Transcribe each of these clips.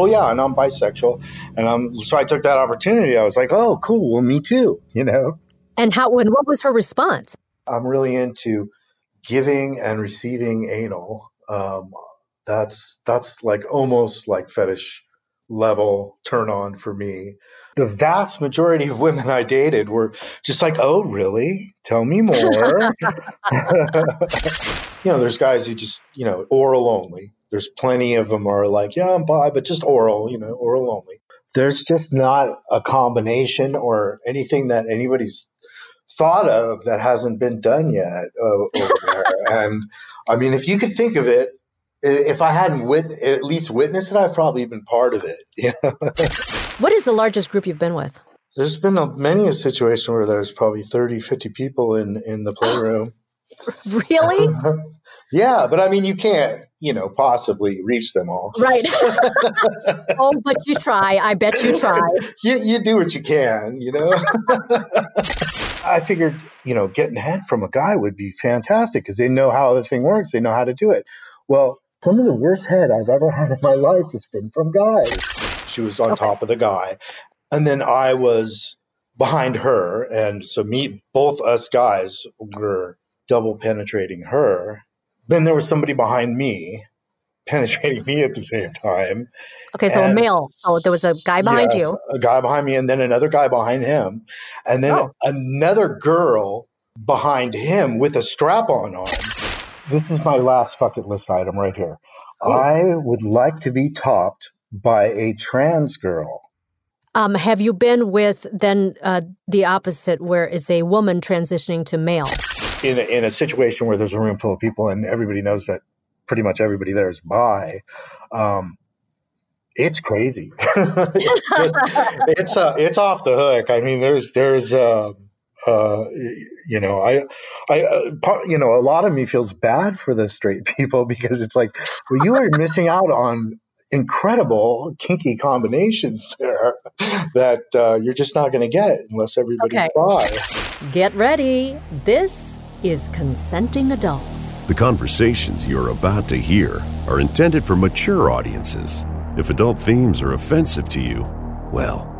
oh yeah, and I'm bisexual, and I'm so I took that opportunity. I was like, oh cool, well me too, you know. And how? And what was her response? I'm really into giving and receiving anal. Um, that's that's like almost like fetish level turn on for me. The vast majority of women I dated were just like, "Oh, really? Tell me more." you know, there's guys who just, you know, oral only. There's plenty of them are like, "Yeah, I'm bi, but just oral, you know, oral only." There's just not a combination or anything that anybody's thought of that hasn't been done yet uh, over there. and I mean, if you could think of it, if I hadn't wit- at least witnessed it, I've probably been part of it. You know? what is the largest group you've been with? There's been a, many a situation where there's probably 30, 50 people in, in the playroom. really? yeah, but I mean, you can't, you know, possibly reach them all. Right. oh, but you try. I bet you try. You, you do what you can, you know? I figured, you know, getting head from a guy would be fantastic because they know how the thing works. They know how to do it. Well, some of the worst head I've ever had in my life has been from guys. She was on okay. top of the guy. And then I was behind her. And so me, both us guys were double penetrating her. Then there was somebody behind me penetrating me at the same time. Okay, so and, a male. So there was a guy behind yes, you. A guy behind me, and then another guy behind him. And then oh. another girl behind him with a strap on on. This is my last bucket list item right here. Oh. I would like to be topped by a trans girl. Um, have you been with then uh, the opposite, where it's a woman transitioning to male? In a, in a situation where there's a room full of people and everybody knows that pretty much everybody there is bi, um, it's crazy. it's just, it's uh, it's off the hook. I mean, there's there's. Uh, uh, you know, I, I, uh, part, you know, a lot of me feels bad for the straight people because it's like, well, you are missing out on incredible kinky combinations there that uh, you're just not going to get unless everybody's okay. bi. Get ready. This is consenting adults. The conversations you're about to hear are intended for mature audiences. If adult themes are offensive to you, well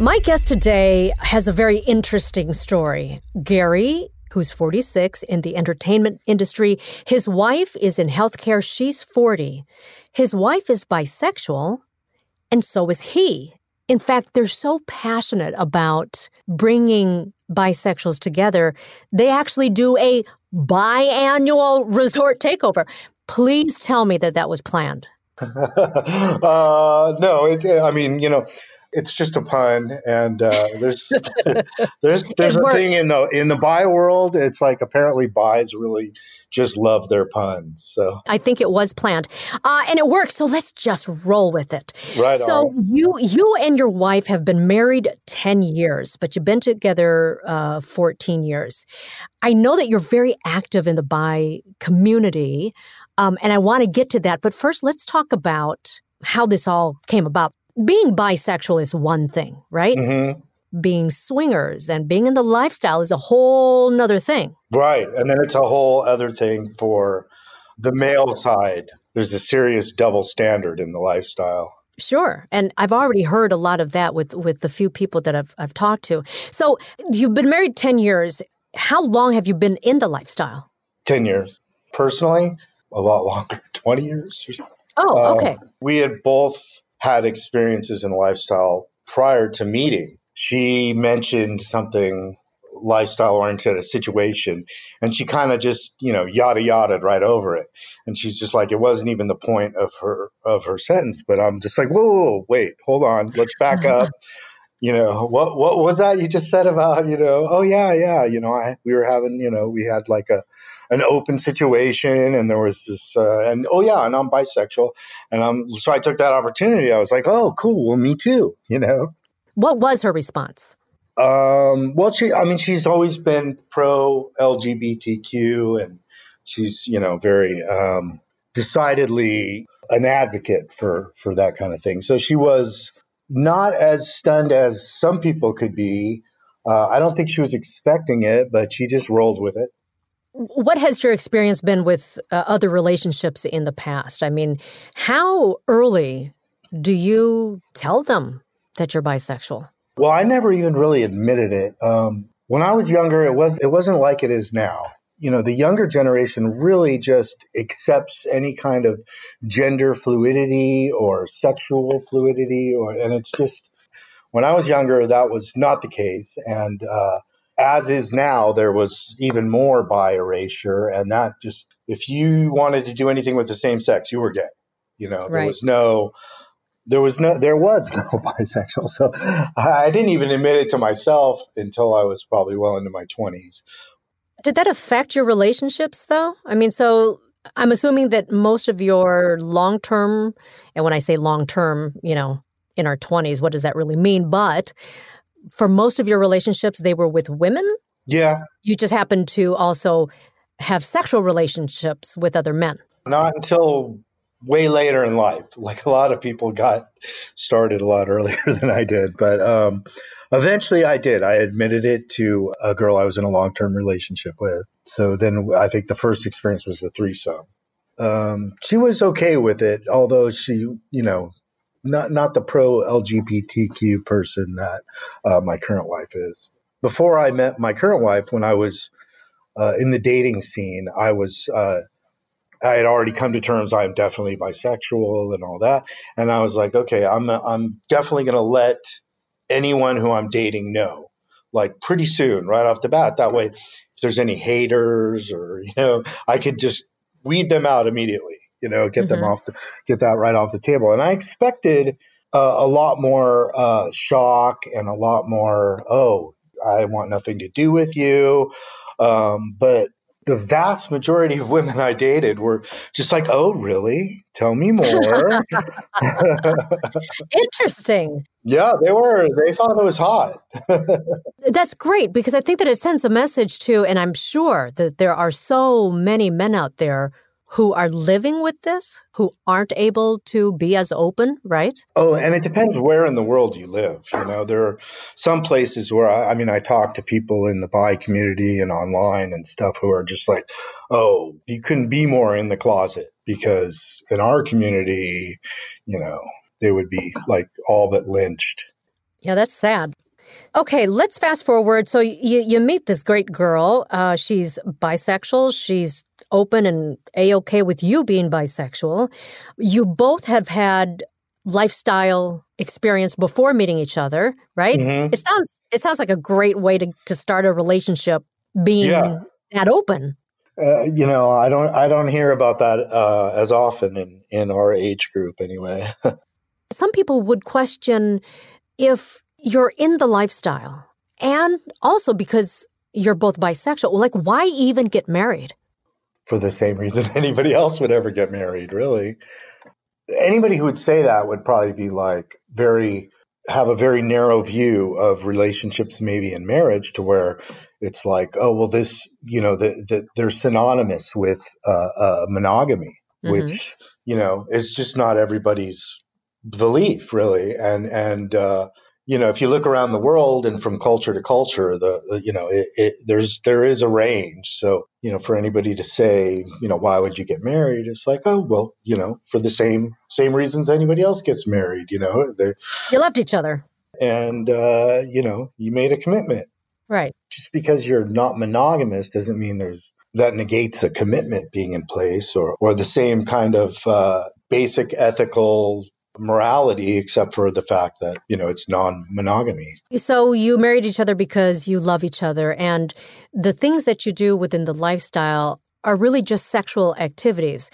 My guest today has a very interesting story. Gary, who's 46 in the entertainment industry, his wife is in healthcare, she's 40. His wife is bisexual, and so is he. In fact, they're so passionate about bringing bisexuals together, they actually do a biannual resort takeover. Please tell me that that was planned. uh, no, it, I mean, you know, it's just a pun, and uh, there's there's there's a thing in the in the bi world. It's like apparently buys really just love their puns. So I think it was planned, uh, and it worked. So let's just roll with it. Right. So on. you you and your wife have been married ten years, but you've been together uh, fourteen years. I know that you're very active in the bi community, um, and I want to get to that. But first, let's talk about how this all came about being bisexual is one thing, right? Mm-hmm. Being swingers and being in the lifestyle is a whole nother thing. Right. And then it's a whole other thing for the male side. There's a serious double standard in the lifestyle. Sure. And I've already heard a lot of that with with the few people that I've I've talked to. So you've been married 10 years. How long have you been in the lifestyle? 10 years. Personally, a lot longer, 20 years or something. Oh, okay. Uh, we had both had experiences in lifestyle prior to meeting. She mentioned something lifestyle oriented, a situation, and she kind of just, you know, yada yada right over it. And she's just like, it wasn't even the point of her of her sentence. But I'm just like, whoa, whoa, whoa wait, hold on, let's back up. you know, what what was that you just said about, you know, oh yeah, yeah, you know, I we were having, you know, we had like a an open situation and there was this uh, and oh yeah and i'm bisexual and i'm so i took that opportunity i was like oh cool well me too you know what was her response Um, well, she, I mean, she's always been pro LGBTQ and she's, you know, very, um, decidedly an advocate for, for that kind of thing. So she was not as stunned as some people could be. Uh, I don't think she was expecting it, but she just rolled with it. What has your experience been with uh, other relationships in the past? I mean, how early do you tell them that you're bisexual? Well, I never even really admitted it. Um, when I was younger, it was it wasn't like it is now. You know, the younger generation really just accepts any kind of gender fluidity or sexual fluidity, or and it's just when I was younger, that was not the case, and uh, as is now, there was even more bi erasure, and that just if you wanted to do anything with the same sex, you were gay. You know, right. there was no there was no there was no bisexual so i didn't even admit it to myself until i was probably well into my 20s did that affect your relationships though i mean so i'm assuming that most of your long term and when i say long term you know in our 20s what does that really mean but for most of your relationships they were with women yeah you just happened to also have sexual relationships with other men not until way later in life. Like a lot of people got started a lot earlier than I did, but um, eventually I did. I admitted it to a girl I was in a long term relationship with. So then I think the first experience was the threesome. Um, she was okay with it, although she, you know, not not the pro LGBTQ person that uh, my current wife is. Before I met my current wife, when I was uh, in the dating scene, I was uh, I had already come to terms I'm definitely bisexual and all that. And I was like, okay, I'm I'm definitely going to let anyone who I'm dating know, like pretty soon, right off the bat. That way, if there's any haters or you know, I could just weed them out immediately. You know, get mm-hmm. them off the get that right off the table. And I expected uh, a lot more uh, shock and a lot more, oh, I want nothing to do with you. Um, but the vast majority of women I dated were just like, "Oh, really? Tell me more." Interesting. Yeah, they were. They thought it was hot. That's great because I think that it sends a message to, and I'm sure that there are so many men out there who are living with this, who aren't able to be as open, right? Oh, and it depends where in the world you live. You know, there are some places where I, I mean, I talk to people in the bi community and online and stuff who are just like, oh, you couldn't be more in the closet because in our community, you know, they would be like all but lynched. Yeah, that's sad. Okay, let's fast forward. So you, you meet this great girl. Uh, she's bisexual. She's open and a okay with you being bisexual. You both have had lifestyle experience before meeting each other, right? Mm-hmm. It sounds it sounds like a great way to to start a relationship being yeah. that open. Uh, you know, I don't I don't hear about that uh, as often in in our age group anyway. Some people would question if you're in the lifestyle and also because you're both bisexual, like why even get married? For the same reason anybody else would ever get married, really. Anybody who would say that would probably be like very, have a very narrow view of relationships, maybe in marriage, to where it's like, oh, well, this, you know, the, the, they're synonymous with uh, uh, monogamy, mm-hmm. which, you know, is just not everybody's belief, really. And, and, uh, you know, if you look around the world and from culture to culture, the, you know, it, it, there's there is a range. So, you know, for anybody to say, you know, why would you get married? It's like, oh, well, you know, for the same same reasons anybody else gets married. You know, they you loved each other, and uh, you know, you made a commitment. Right. Just because you're not monogamous doesn't mean there's that negates a commitment being in place or or the same kind of uh, basic ethical morality except for the fact that you know it's non-monogamy. So you married each other because you love each other and the things that you do within the lifestyle are really just sexual activities.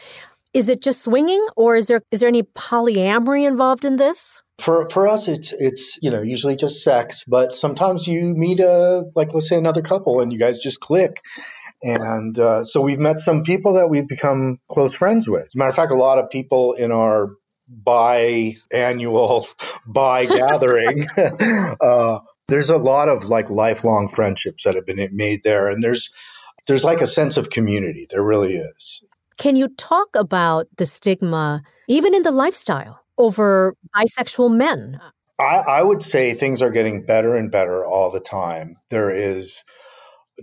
Is it just swinging or is there is there any polyamory involved in this? For for us it's it's you know usually just sex but sometimes you meet a like let's say another couple and you guys just click. And uh, so we've met some people that we've become close friends with. As a matter of fact, a lot of people in our biannual bi gathering uh, There's a lot of like lifelong friendships that have been made there, and there's there's like a sense of community. There really is. Can you talk about the stigma, even in the lifestyle, over bisexual men? I, I would say things are getting better and better all the time. There is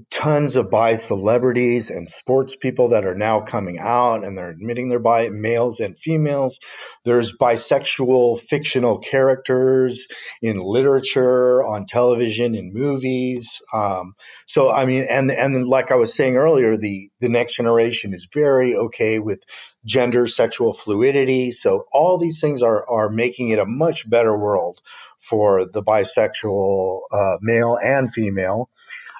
tons of bi celebrities and sports people that are now coming out and they're admitting they're bi males and females. There's bisexual fictional characters in literature, on television, in movies. Um, so I mean, and and like I was saying earlier, the the next generation is very okay with gender, sexual fluidity. So all these things are are making it a much better world for the bisexual uh, male and female.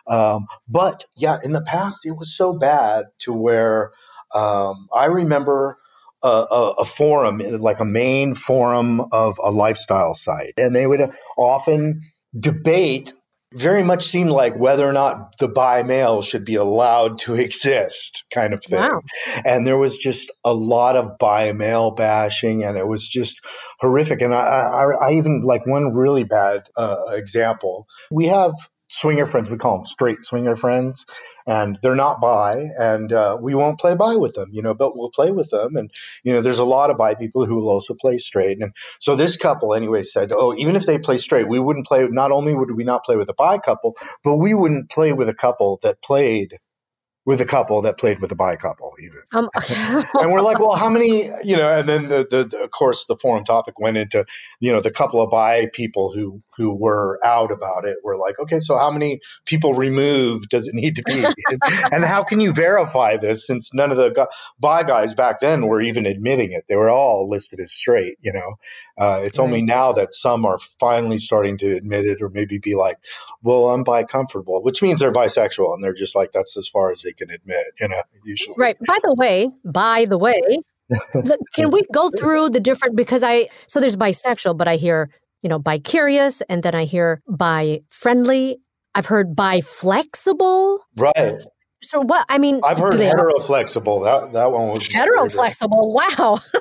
Um, but yeah, in the past, it was so bad to where um, I remember a, a, a, forum, like a main forum of a lifestyle site, and they would often debate. Very much seemed like whether or not the bi male should be allowed to exist, kind of thing. Wow. And there was just a lot of bi male bashing, and it was just horrific. And I, I, I even like one really bad uh, example. We have swinger friends. We call them straight swinger friends, and they're not bi, and uh, we won't play bi with them, you know, but we'll play with them. And you know, there's a lot of bi people who will also play straight. And so this couple, anyway, said, oh, even if they play straight, we wouldn't play. Not only would we not play with a bi couple, but we wouldn't play with a couple that played with a couple that played with a bi couple even. Um, and we're like well how many you know and then the, the, the, of course the forum topic went into you know the couple of bi people who who were out about it were like okay so how many people removed does it need to be? And how can you verify this since none of the bi guys back then were even admitting it? They were all listed as straight you know? Uh, it's right. only now that some are finally starting to admit it or maybe be like well i'm bi comfortable which means they're bisexual and they're just like that's as far as they can admit, you know, usually. Right. By the way, by the way, can we go through the different because I so there's bisexual, but I hear, you know, bi curious and then I hear bi friendly. I've heard bi flexible. Right. So what I mean I've heard hetero flexible. That that one was hetero flexible. Wow.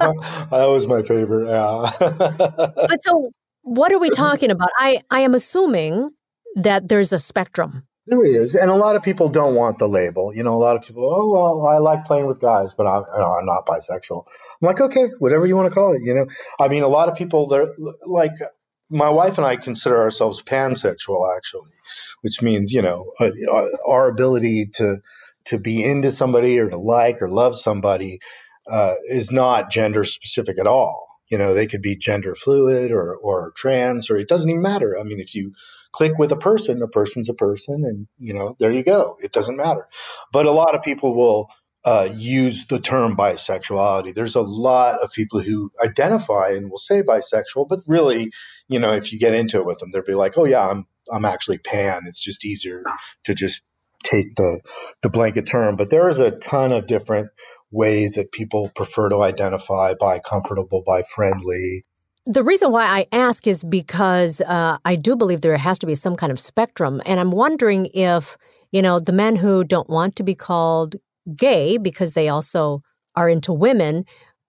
that was my favorite. Yeah. but so what are we talking about? I I am assuming that there's a spectrum there is, and a lot of people don't want the label. You know, a lot of people, oh well, I like playing with guys, but I'm, I'm not bisexual. I'm like, okay, whatever you want to call it. You know, I mean, a lot of people, they're like, my wife and I consider ourselves pansexual, actually, which means you know, uh, our ability to to be into somebody or to like or love somebody uh, is not gender specific at all. You know, they could be gender fluid or or trans, or it doesn't even matter. I mean, if you click with a person, a person's a person, and you know, there you go. It doesn't matter. But a lot of people will uh, use the term bisexuality. There's a lot of people who identify and will say bisexual, but really, you know, if you get into it with them, they'll be like, "Oh yeah, I'm I'm actually pan." It's just easier to just take the the blanket term. But there is a ton of different ways that people prefer to identify bi comfortable, bi friendly, the reason why I ask is because uh, I do believe there has to be some kind of spectrum. And I'm wondering if, you know, the men who don't want to be called gay because they also are into women,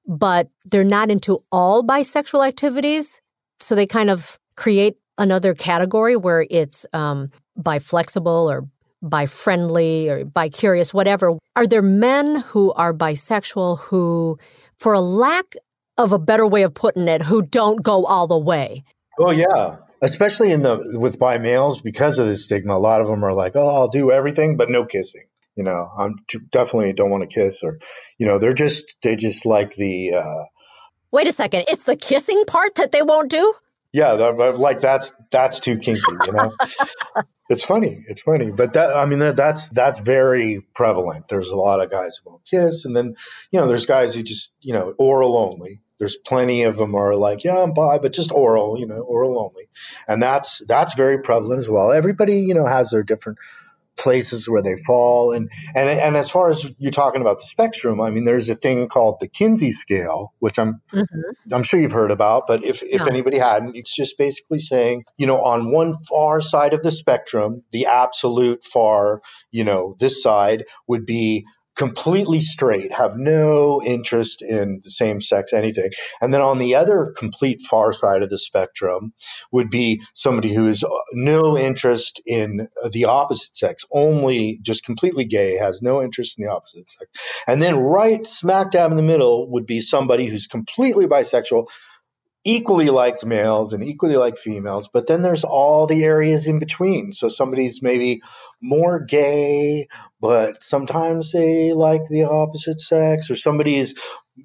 but they're not into all bisexual activities. So they kind of create another category where it's um, bi flexible or bi friendly or bi curious, whatever. Are there men who are bisexual who, for a lack of a better way of putting it, who don't go all the way. Oh yeah, especially in the with bi males because of the stigma. A lot of them are like, "Oh, I'll do everything, but no kissing." You know, I'm definitely don't want to kiss, or you know, they're just they just like the. Uh, Wait a second! It's the kissing part that they won't do. Yeah, like that's that's too kinky. You know, it's funny. It's funny, but that I mean that, that's that's very prevalent. There's a lot of guys who won't kiss, and then you know there's guys who just you know oral only there's plenty of them are like, yeah, I'm bi, but just oral, you know, oral only, and that's that's very prevalent as well. Everybody, you know, has their different places where they fall, and and and as far as you're talking about the spectrum, I mean, there's a thing called the Kinsey scale, which I'm mm-hmm. I'm sure you've heard about, but if if yeah. anybody hadn't, it's just basically saying, you know, on one far side of the spectrum, the absolute far, you know, this side would be completely straight, have no interest in the same sex anything. And then on the other complete far side of the spectrum would be somebody who has uh, no interest in uh, the opposite sex, only just completely gay, has no interest in the opposite sex. And then right smack dab in the middle would be somebody who's completely bisexual, equally like males and equally like females, but then there's all the areas in between. So somebody's maybe more gay, but sometimes they like the opposite sex, or somebody's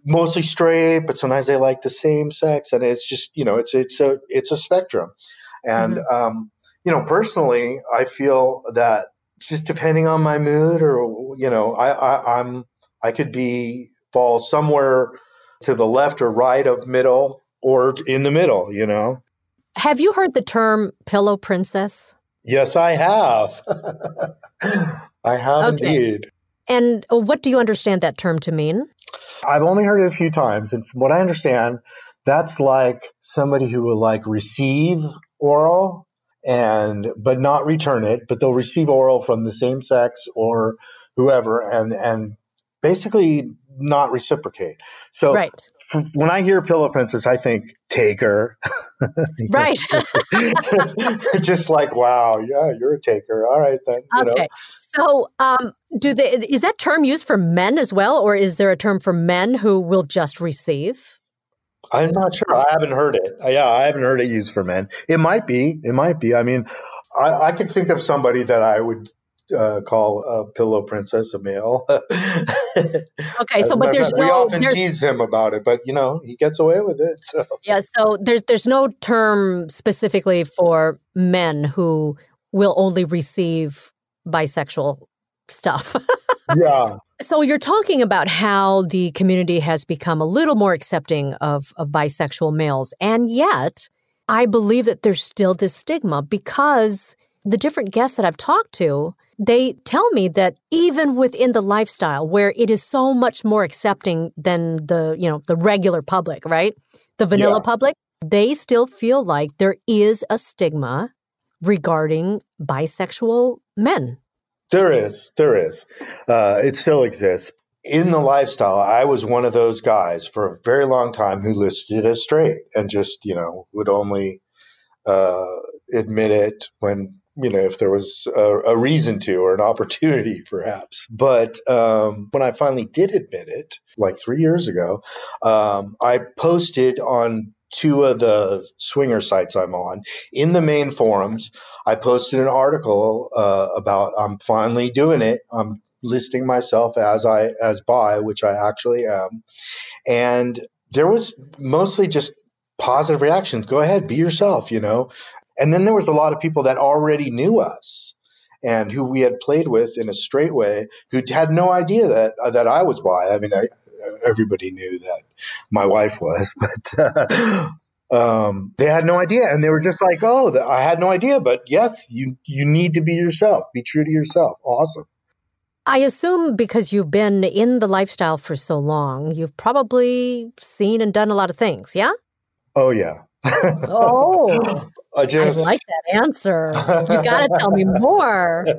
mostly straight, but sometimes they like the same sex, and it's just you know it's it's a it's a spectrum, and mm-hmm. um, you know personally I feel that just depending on my mood, or you know I, I I'm I could be fall somewhere to the left or right of middle or in the middle, you know. Have you heard the term pillow princess? Yes, I have. I have okay. indeed. And uh, what do you understand that term to mean? I've only heard it a few times. And from what I understand, that's like somebody who will like receive oral and but not return it, but they'll receive oral from the same sex or whoever and and basically not reciprocate. So right. when I hear Pillow Princess, I think taker. right. Just like, wow, yeah, you're a taker. All right then. okay. Know. So um, do they is that term used for men as well, or is there a term for men who will just receive? I'm not sure. I haven't heard it. Uh, yeah, I haven't heard it used for men. It might be. It might be. I mean, I, I could think of somebody that I would uh, call a pillow princess a male. okay, so but there's we no. often tease him about it, but you know he gets away with it. So yeah, so there's there's no term specifically for men who will only receive bisexual stuff. yeah. So you're talking about how the community has become a little more accepting of of bisexual males, and yet I believe that there's still this stigma because the different guests that I've talked to they tell me that even within the lifestyle where it is so much more accepting than the, you know, the regular public, right? The vanilla yeah. public, they still feel like there is a stigma regarding bisexual men. There is. There is. Uh, it still exists. In the lifestyle, I was one of those guys for a very long time who listed as straight and just, you know, would only uh, admit it when you know, if there was a, a, reason to or an opportunity, perhaps. But um, when I finally did admit it, like three years ago, um, I posted on two of the swinger sites I'm on in the main forums. I posted an article uh, about I'm finally doing it. I'm listing myself as I as bi, which I actually am, and there was mostly just positive reactions. Go ahead, be yourself. You know, and then there was a lot of people that already knew us and who we had played with in a straight way who had no idea that uh, that I was bi. I mean, I, everybody knew that my wife was, but uh, um, they had no idea, and they were just like, "Oh, I had no idea." But yes, you you need to be yourself. Be true to yourself. Awesome. I assume because you've been in the lifestyle for so long, you've probably seen and done a lot of things. Yeah. Oh yeah. Oh, I just I like that answer. You got to tell me more.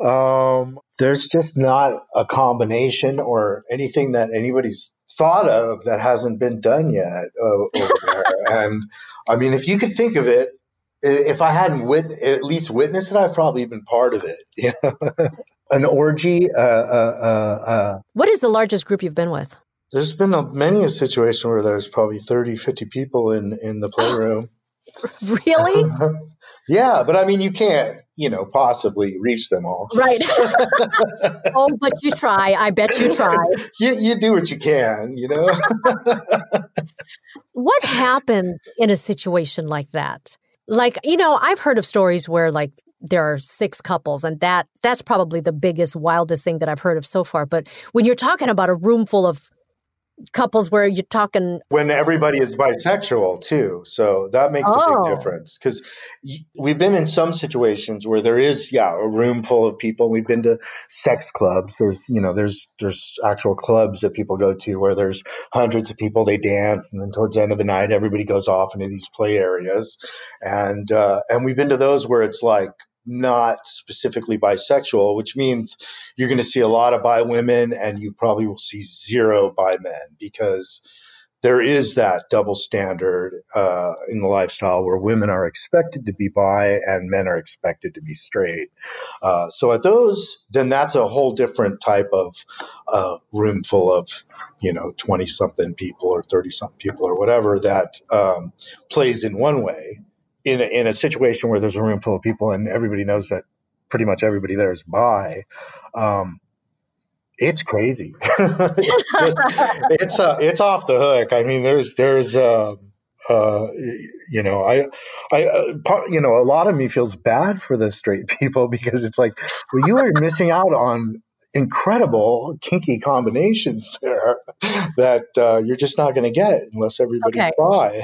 Um, there's just not a combination or anything that anybody's thought of that hasn't been done yet uh, and I mean, if you could think of it, if I hadn't wit- at least witnessed it, I've probably been part of it. You know? An orgy. Uh, uh, uh, uh, what is the largest group you've been with? There's been a, many a situation where there's probably 30, 50 people in, in the playroom. really? yeah, but I mean, you can't, you know, possibly reach them all. Right. oh, but you try. I bet you try. You, you do what you can, you know? what happens in a situation like that? Like, you know, I've heard of stories where like there are six couples and that that's probably the biggest wildest thing that I've heard of so far, but when you're talking about a room full of couples where you're talking when everybody is bisexual too so that makes oh. a big oh. difference because we've been in some situations where there is yeah a room full of people we've been to sex clubs there's you know there's there's actual clubs that people go to where there's hundreds of people they dance and then towards the end of the night everybody goes off into these play areas and uh, and we've been to those where it's like not specifically bisexual, which means you're going to see a lot of bi women and you probably will see zero bi men because there is that double standard uh, in the lifestyle where women are expected to be bi and men are expected to be straight. Uh, so at those, then that's a whole different type of uh, room full of, you know, 20 something people or 30 something people or whatever that um, plays in one way. In a, in a situation where there's a room full of people and everybody knows that pretty much everybody there is bi, um, it's crazy. it's just, it's, uh, it's off the hook. I mean, there's there's uh, uh, you know I I uh, part, you know a lot of me feels bad for the straight people because it's like well you are missing out on incredible kinky combinations there that uh, you're just not going to get unless everybody's okay. bi.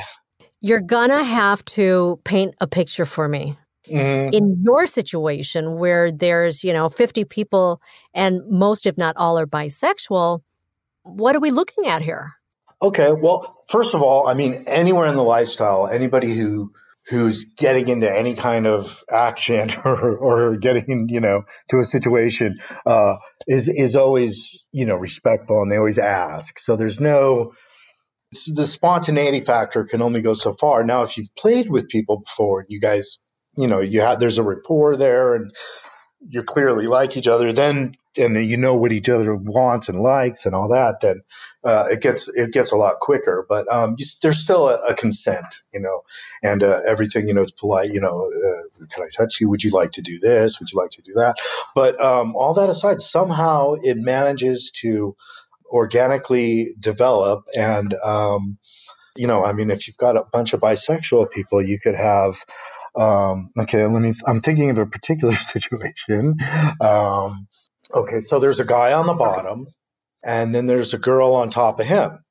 You're gonna have to paint a picture for me. Mm-hmm. In your situation where there's, you know, 50 people and most, if not all, are bisexual, what are we looking at here? Okay. Well, first of all, I mean, anywhere in the lifestyle, anybody who who's getting into any kind of action or, or getting, you know, to a situation, uh, is, is always, you know, respectful and they always ask. So there's no, the spontaneity factor can only go so far. Now, if you've played with people before, you guys you know you have there's a rapport there and you clearly like each other then and you know what each other wants and likes and all that then uh, it gets it gets a lot quicker. But um, you, there's still a, a, consent you know and uh, everything you know is polite you know uh, can i touch you? Would you like to do this? Would you like to do that? But um, all that aside somehow it manages to organically develop and um, you know i mean if you've got a bunch of bisexual people you could have um, okay, let me. I'm thinking of a particular situation. Um, okay, so there's a guy on the bottom, and then there's a girl on top of him,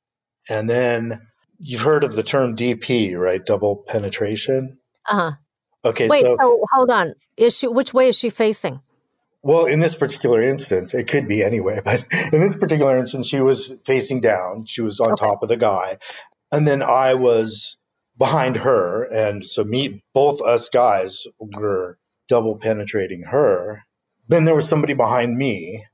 and then you've heard of the term DP, right? Double penetration. Uh huh. Okay. Wait. So, so hold on. Is she? Which way is she facing? Well, in this particular instance, it could be anyway, but in this particular instance, she was facing down. She was on okay. top of the guy. And then I was behind her. And so me, both us guys were double penetrating her. Then there was somebody behind me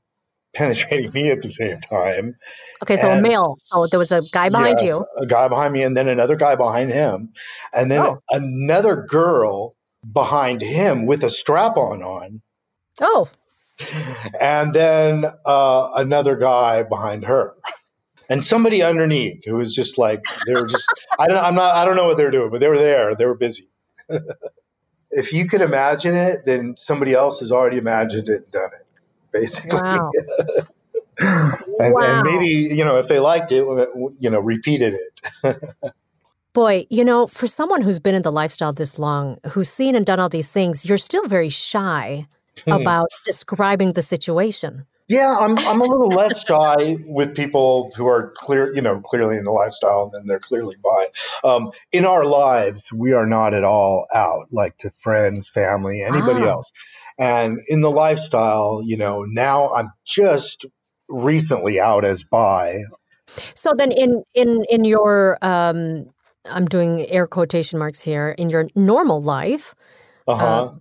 penetrating me at the same time. Okay, so and, a male. So there was a guy behind yes, you. A guy behind me, and then another guy behind him, and then oh. another girl behind him with a strap on on. Oh. And then uh, another guy behind her and somebody underneath who was just like they were just I don't I'm not I don't know what they were doing, but they were there. They were busy. if you can imagine it, then somebody else has already imagined it and done it, basically. Wow. and, wow. and maybe you know if they liked it, you know, repeated it. Boy, you know, for someone who's been in the lifestyle this long, who's seen and done all these things, you're still very shy. About describing the situation. Yeah, I'm I'm a little less shy with people who are clear, you know, clearly in the lifestyle and then they're clearly bi. Um, in our lives, we are not at all out, like to friends, family, anybody ah. else. And in the lifestyle, you know, now I'm just recently out as bi. So then, in in in your, um, I'm doing air quotation marks here. In your normal life, uh-huh. Uh,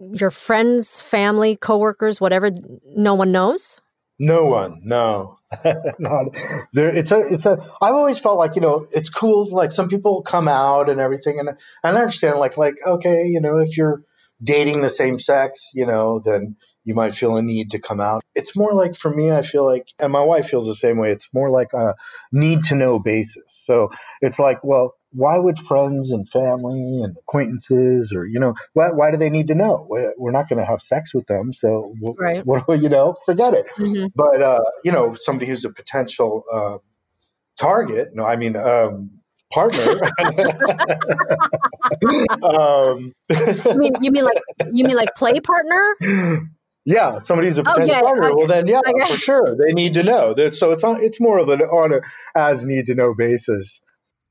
your friends, family, coworkers, whatever, no one knows? No one, no. Not there. It's a, it's a. I've always felt like you know, it's cool. Like some people come out and everything, and, and I understand. Like, like okay, you know, if you're dating the same sex, you know, then you might feel a need to come out. It's more like for me, I feel like, and my wife feels the same way. It's more like a need to know basis. So it's like, well, why would friends and family and acquaintances or you know why, why do they need to know we're not going to have sex with them so right. what, what you know forget it mm-hmm. but uh, you know somebody who's a potential uh, target no i mean um, partner um, you mean you mean like you mean like play partner yeah, somebody who's a potential okay, partner. Okay. Well, then, yeah, okay. for sure, they need to know. So it's on. It's more of an on a as need to know basis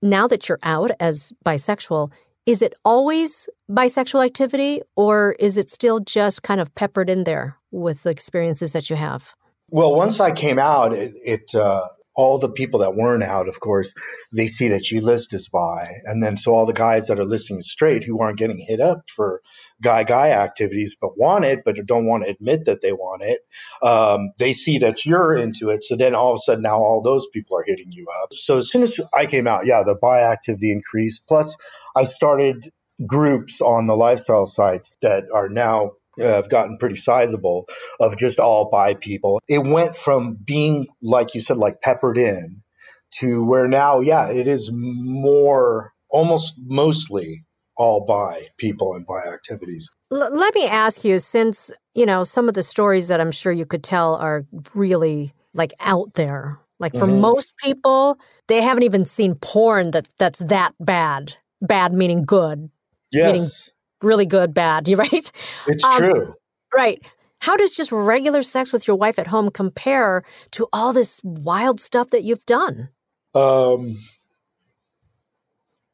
now that you're out as bisexual, is it always bisexual activity or is it still just kind of peppered in there with the experiences that you have? Well, once I came out, it, it uh, all the people that weren't out, of course, they see that you list as bi. And then so all the guys that are listing straight who aren't getting hit up for guy guy activities but want it but don't want to admit that they want it, um, they see that you're into it. So then all of a sudden now all those people are hitting you up. So as soon as I came out, yeah, the bi activity increased. Plus, I started groups on the lifestyle sites that are now have gotten pretty sizable of just all bi people. It went from being, like you said, like peppered in to where now, yeah, it is more, almost mostly all bi people and bi activities. L- let me ask you since, you know, some of the stories that I'm sure you could tell are really like out there. Like for mm-hmm. most people, they haven't even seen porn that that's that bad. Bad meaning good. Yes. Meaning really good, bad, you right? It's um, true. Right. How does just regular sex with your wife at home compare to all this wild stuff that you've done? Um,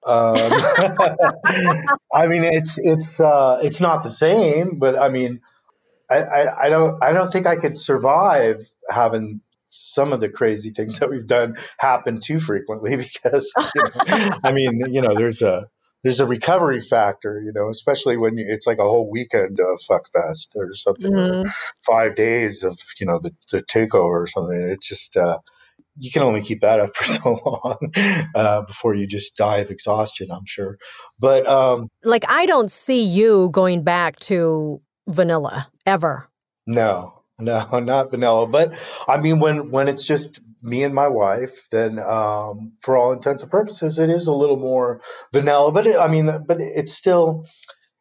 um, I mean, it's it's uh, it's not the same, but I mean, I, I, I don't I don't think I could survive having some of the crazy things that we've done happen too frequently because you know, I mean, you know, there's a there's a recovery factor, you know, especially when you, it's like a whole weekend of fuck fest or something, mm-hmm. or five days of you know the the takeover or something. It's just uh, you can only keep that up for so long uh, before you just die of exhaustion, I'm sure. But um, like, I don't see you going back to vanilla ever. No, no, not vanilla. But I mean, when when it's just me and my wife, then um, for all intents and purposes, it is a little more vanilla. But it, I mean, but it's still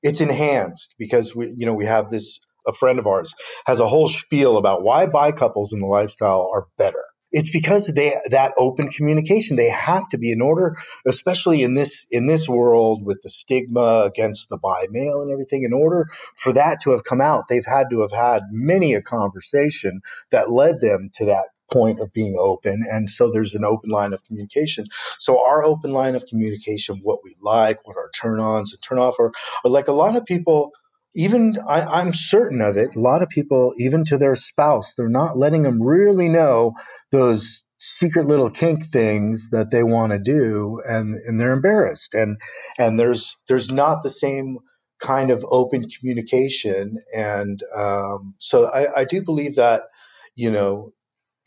it's enhanced because we, you know, we have this. A friend of ours has a whole spiel about why bi couples in the lifestyle are better it's because they that open communication they have to be in order especially in this in this world with the stigma against the bi male and everything in order for that to have come out they've had to have had many a conversation that led them to that point of being open and so there's an open line of communication so our open line of communication what we like what our turn ons and turn off are, are like a lot of people even I, am certain of it. A lot of people, even to their spouse, they're not letting them really know those secret little kink things that they want to do, and and they're embarrassed. And and there's there's not the same kind of open communication. And um, so I, I do believe that you know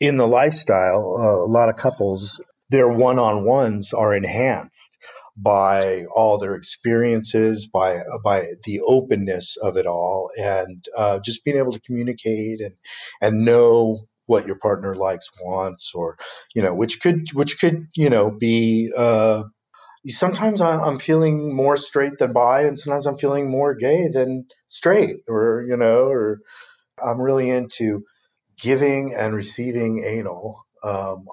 in the lifestyle, uh, a lot of couples their one on ones are enhanced by all their experiences, by by the openness of it all, and uh, just being able to communicate and and know what your partner likes, wants, or you know, which could which could you know be. Uh, sometimes I'm feeling more straight than bi, and sometimes I'm feeling more gay than straight, or you know, or I'm really into giving and receiving anal. Um,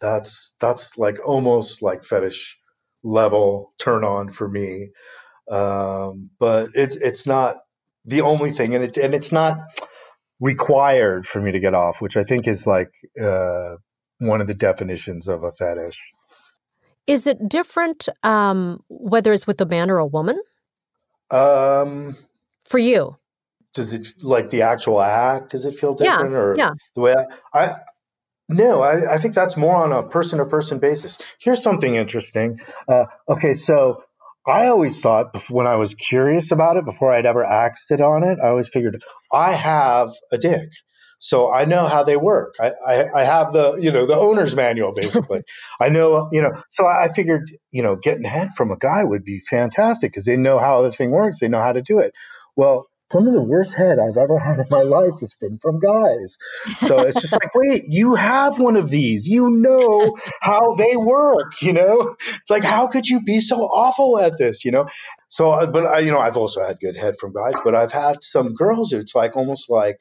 that's that's like almost like fetish level turn on for me. Um, but it's it's not the only thing, and it and it's not required for me to get off, which I think is like uh, one of the definitions of a fetish. Is it different um, whether it's with a man or a woman? Um, for you, does it like the actual act? Does it feel different, yeah, or yeah. the way I, I no, I, I, think that's more on a person to person basis. Here's something interesting. Uh, okay, so I always thought when I was curious about it, before I'd ever acted on it, I always figured I have a dick. So I know how they work. I, I, I have the, you know, the owner's manual basically. I know, you know, so I figured, you know, getting head from a guy would be fantastic because they know how the thing works. They know how to do it. Well, some of the worst head I've ever had in my life has been from guys. So it's just like, wait, you have one of these. You know how they work, you know? It's like, how could you be so awful at this, you know? So, uh, but I, you know, I've also had good head from guys, but I've had some girls. It's like almost like,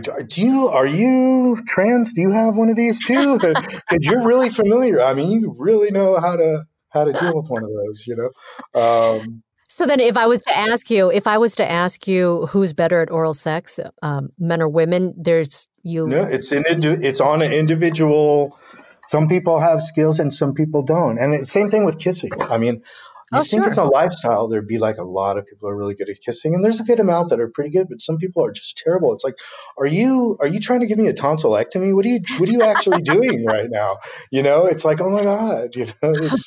do you are you trans? Do you have one of these too? Because you're really familiar. I mean, you really know how to how to deal with one of those, you know. Um, so then, if I was to ask you, if I was to ask you who's better at oral sex, um, men or women, there's you. No, it's in it's on an individual. Some people have skills and some people don't, and same thing with kissing. I mean, You Oh, think sure. in the lifestyle there'd be like a lot of people are really good at kissing, and there's a good amount that are pretty good, but some people are just terrible. It's like, are you are you trying to give me a tonsillectomy? What are you what are you actually doing right now? You know, it's like, oh my god, you know, it's,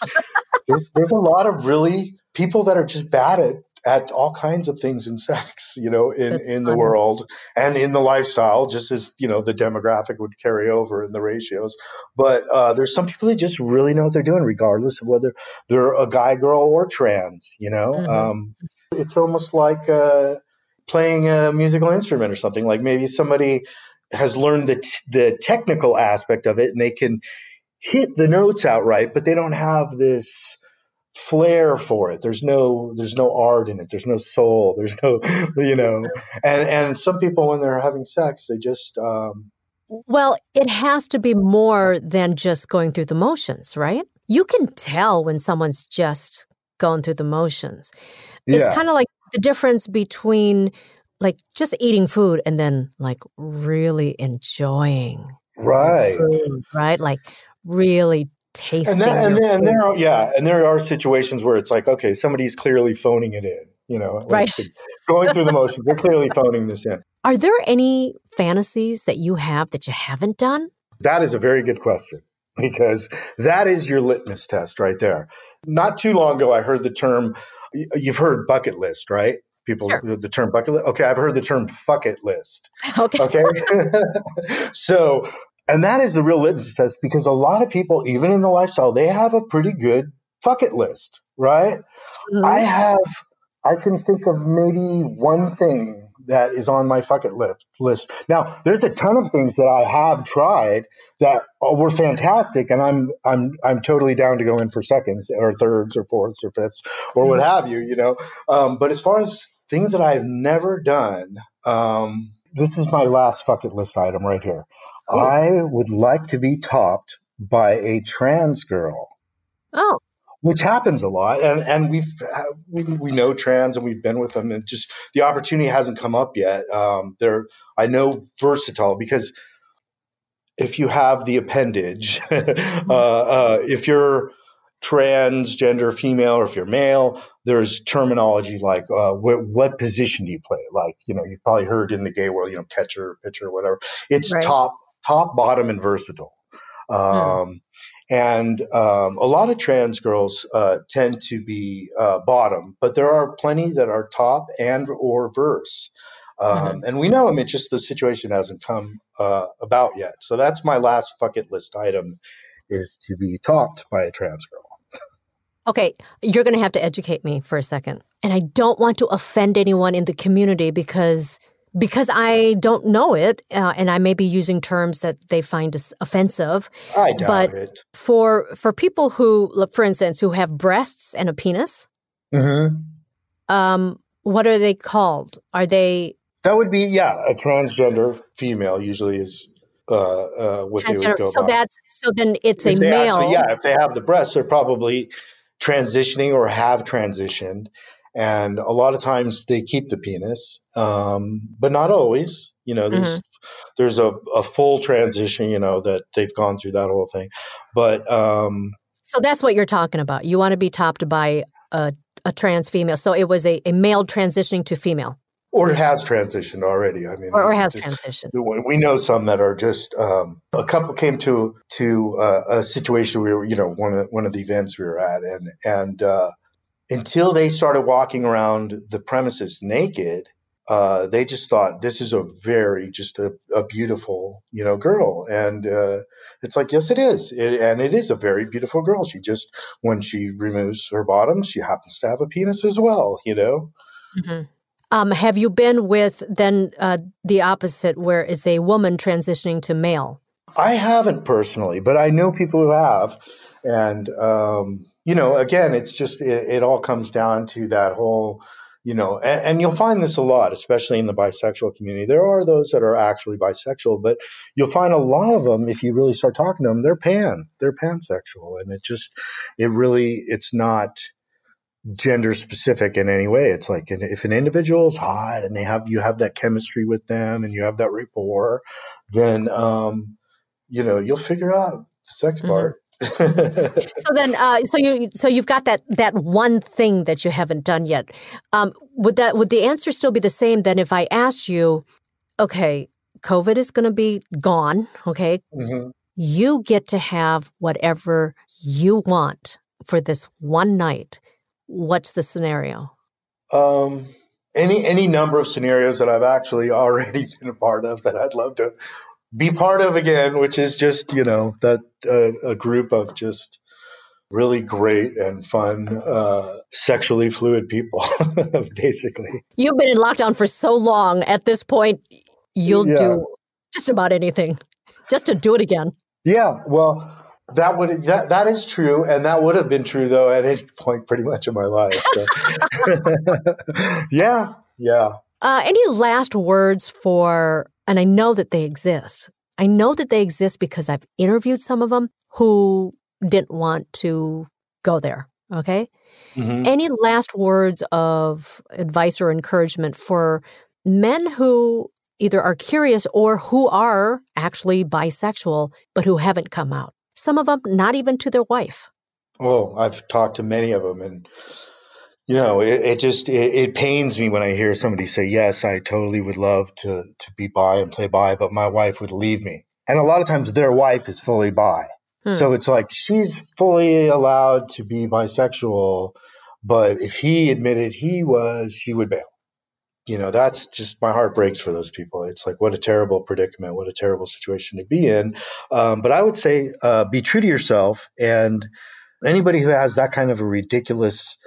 there's there's a lot of really people that are just bad at at all kinds of things in sex, you know, in That's in the world and in the lifestyle, just as you know the demographic would carry over in the ratios. But uh, there's some people that just really know what they're doing, regardless of whether they're a guy, girl, or trans. You know, Mhm. um, it's almost like uh, playing a musical instrument or something. Like maybe somebody has learned the t- the technical aspect of it and they can hit the notes outright, but they don't have this flair for it. There's no there's no art in it. There's no soul. There's no you know. And and some people when they're having sex, they just um, Well, it has to be more than just going through the motions, right? You can tell when someone's just going through the motions. It's yeah. kind of like the difference between like just eating food and then like really enjoying right. food, right? Like really tasting. And, that, and, then, and there are yeah, and there are situations where it's like okay, somebody's clearly phoning it in. You know, like Right. going through the motions. They're clearly phoning this in. Are there any fantasies that you have that you haven't done? That is a very good question because that is your litmus test right there. Not too long ago, I heard the term, you've heard bucket list, right? People, Sure. the term bucket list. Okay, I've heard the term bucket list. Okay. Okay. so, and that is the real litmus test because a lot of people, even in the lifestyle, they have a pretty good bucket list, right? Mhm. I have, I can think of maybe one thing that is on my bucket list. List now. There's a ton of things that I have tried that were fantastic, and I'm I'm I'm totally down to go in for seconds or thirds or fourths or fifths or what have you. You know, um, but as far as things that I've never done, um, this is my last bucket list item right here. I would like to be topped by a trans girl. Oh, which happens a lot and and we've we, we know trans and we've been with them and just the opportunity hasn't come up yet. Um they're i know versatile because if you have the appendage uh, uh if you're transgender female or if you're male there's terminology like uh what, what position do you play? Like you know you've probably heard in the gay world you know catcher pitcher whatever. It's Right. top top bottom and versatile um and um, a lot of trans girls uh, tend to be uh, bottom, but there are plenty that are top and or verse. Um, And we know them. It's just the situation hasn't come uh, about yet. So that's my last bucket list item: is to be topped by a trans girl. Okay, you're going to have to educate me for a second. And I don't want to offend anyone in the community because because I don't know it uh, and I may be using terms that they find offensive. I doubt But- it. For for people who look, for instance, who have breasts and a penis, hmm um, what are they called? Are they That would be yeah, a transgender female usually is uh, uh, what they would go So by. that's so then it's a If they male. actually- yeah, if they have the breasts, they're probably transitioning or have transitioned. And a lot of times they keep the penis, um, but not always. You know, there's Mm-hmm. there's a, a full transition. You know that they've gone through that whole thing, but um, So that's what you're talking about. You want to be topped by a, a trans female. So it was a, a male transitioning to female or has transitioned already. I mean, or, or has transitioned. We know some that are just um, a couple came to to uh, a situation where you know one of one of the events we were at, and and uh, until they started walking around the premises naked, uh, they just thought this is a very just a, a beautiful you know girl, and uh, it's like yes, it is, it, and it is a very beautiful girl. She just when she removes her bottom, she happens to have a penis as well, you know. Mhm. Um, have you been with then uh, the opposite, where it's a woman transitioning to male? I haven't personally, but I know people who have. And, um, you know, again, it's just, it, it all comes down to that whole, you know, and, and you'll find this a lot, especially in the bisexual community. There are those that are actually bisexual, but you'll find a lot of them, if you really start talking to them, they're pan, they're pansexual. And it just, it really, it's not gender specific in any way. It's like if an individual is hot and they have, you have that chemistry with them and you have that rapport, then, um, you know, you'll figure out the sex Mhm. part. So then, uh, so you so you've got that that one thing that you haven't done yet. Um, would that would the answer still be the same then if I asked you, okay, COVID is going to be gone, okay? Mm-hmm. You get to have whatever you want for this one night. What's the scenario? Um, any any number of scenarios that I've actually already been a part of that I'd love to be part of again, which is just you know that uh, a group of just really great and fun uh, sexually fluid people, basically. You've been in lockdown for so long. At this point, you'll yeah. do just about anything just to do it again. Yeah, well, that would that that is true, and that would have been true though at any point, pretty much in my life. So. yeah, yeah. Uh, any last words for? And I know that they exist. I know that they exist because I've interviewed some of them who didn't want to go there. Okay. Mm-hmm. Any last words of advice or encouragement for men who either are curious or who are actually bisexual, but who haven't come out? Some of them not even to their wife. Oh, I've talked to many of them, and you know, it, it just it, it, pains me when I hear somebody say, "Yes, I totally would love to to be bi and play bi, but my wife would leave me." And a lot of times, their wife is fully bi, hmm. so it's like she's fully allowed to be bisexual, but if he admitted he was, she would bail. You know, that's just my heart breaks for those people. It's like what a terrible predicament, what a terrible situation to be in. Um, but I would say, uh, be true to yourself, and anybody who has that kind of a ridiculous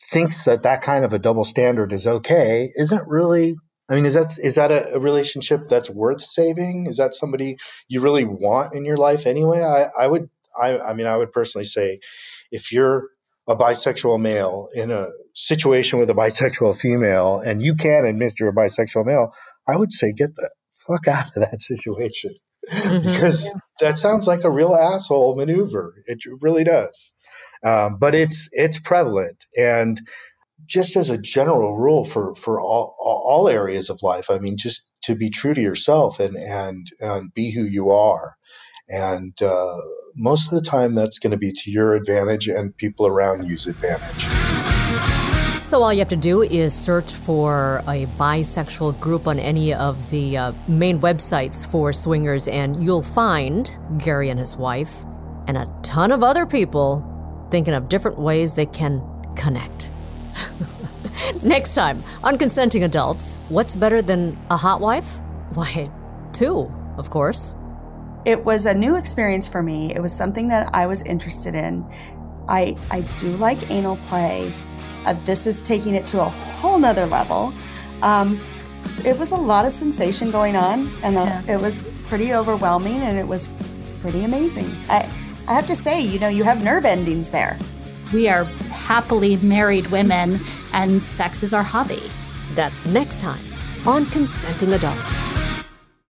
thinks that that kind of a double standard is okay isn't really I mean, is that is that a, a, relationship that's worth saving? Is that somebody you really want in your life anyway? I, I would I, I mean I would personally say if you're a bisexual male in a situation with a bisexual female and you can admit you're a bisexual male, I would say get the fuck out of that situation. Mm-hmm. because yeah. that sounds like a real asshole maneuver. It really does. Um, but it's it's prevalent. And just as a general rule for for all all areas of life i mean just to be true to yourself and and, and be who you are. And uh, most of the time that's going to be to your advantage and people around you's advantage. So all you have to do is search for a bisexual group on any of the uh, main websites for swingers and you'll find gary and his wife and a ton of other people thinking of different ways they can connect. Next time on Consenting Adults, what's better than a hot wife? Why, two, of course. It was a new experience for me. It was something that I was interested in. I, I do like anal play. Uh, this is taking it to a whole nother level. Um, it was a lot of sensation going on, and uh, yeah. it was pretty overwhelming, and it was pretty amazing. I, I have to say, you know, you have nerve endings there. We are happily married women, and sex is our hobby. That's next time on Consenting Adults.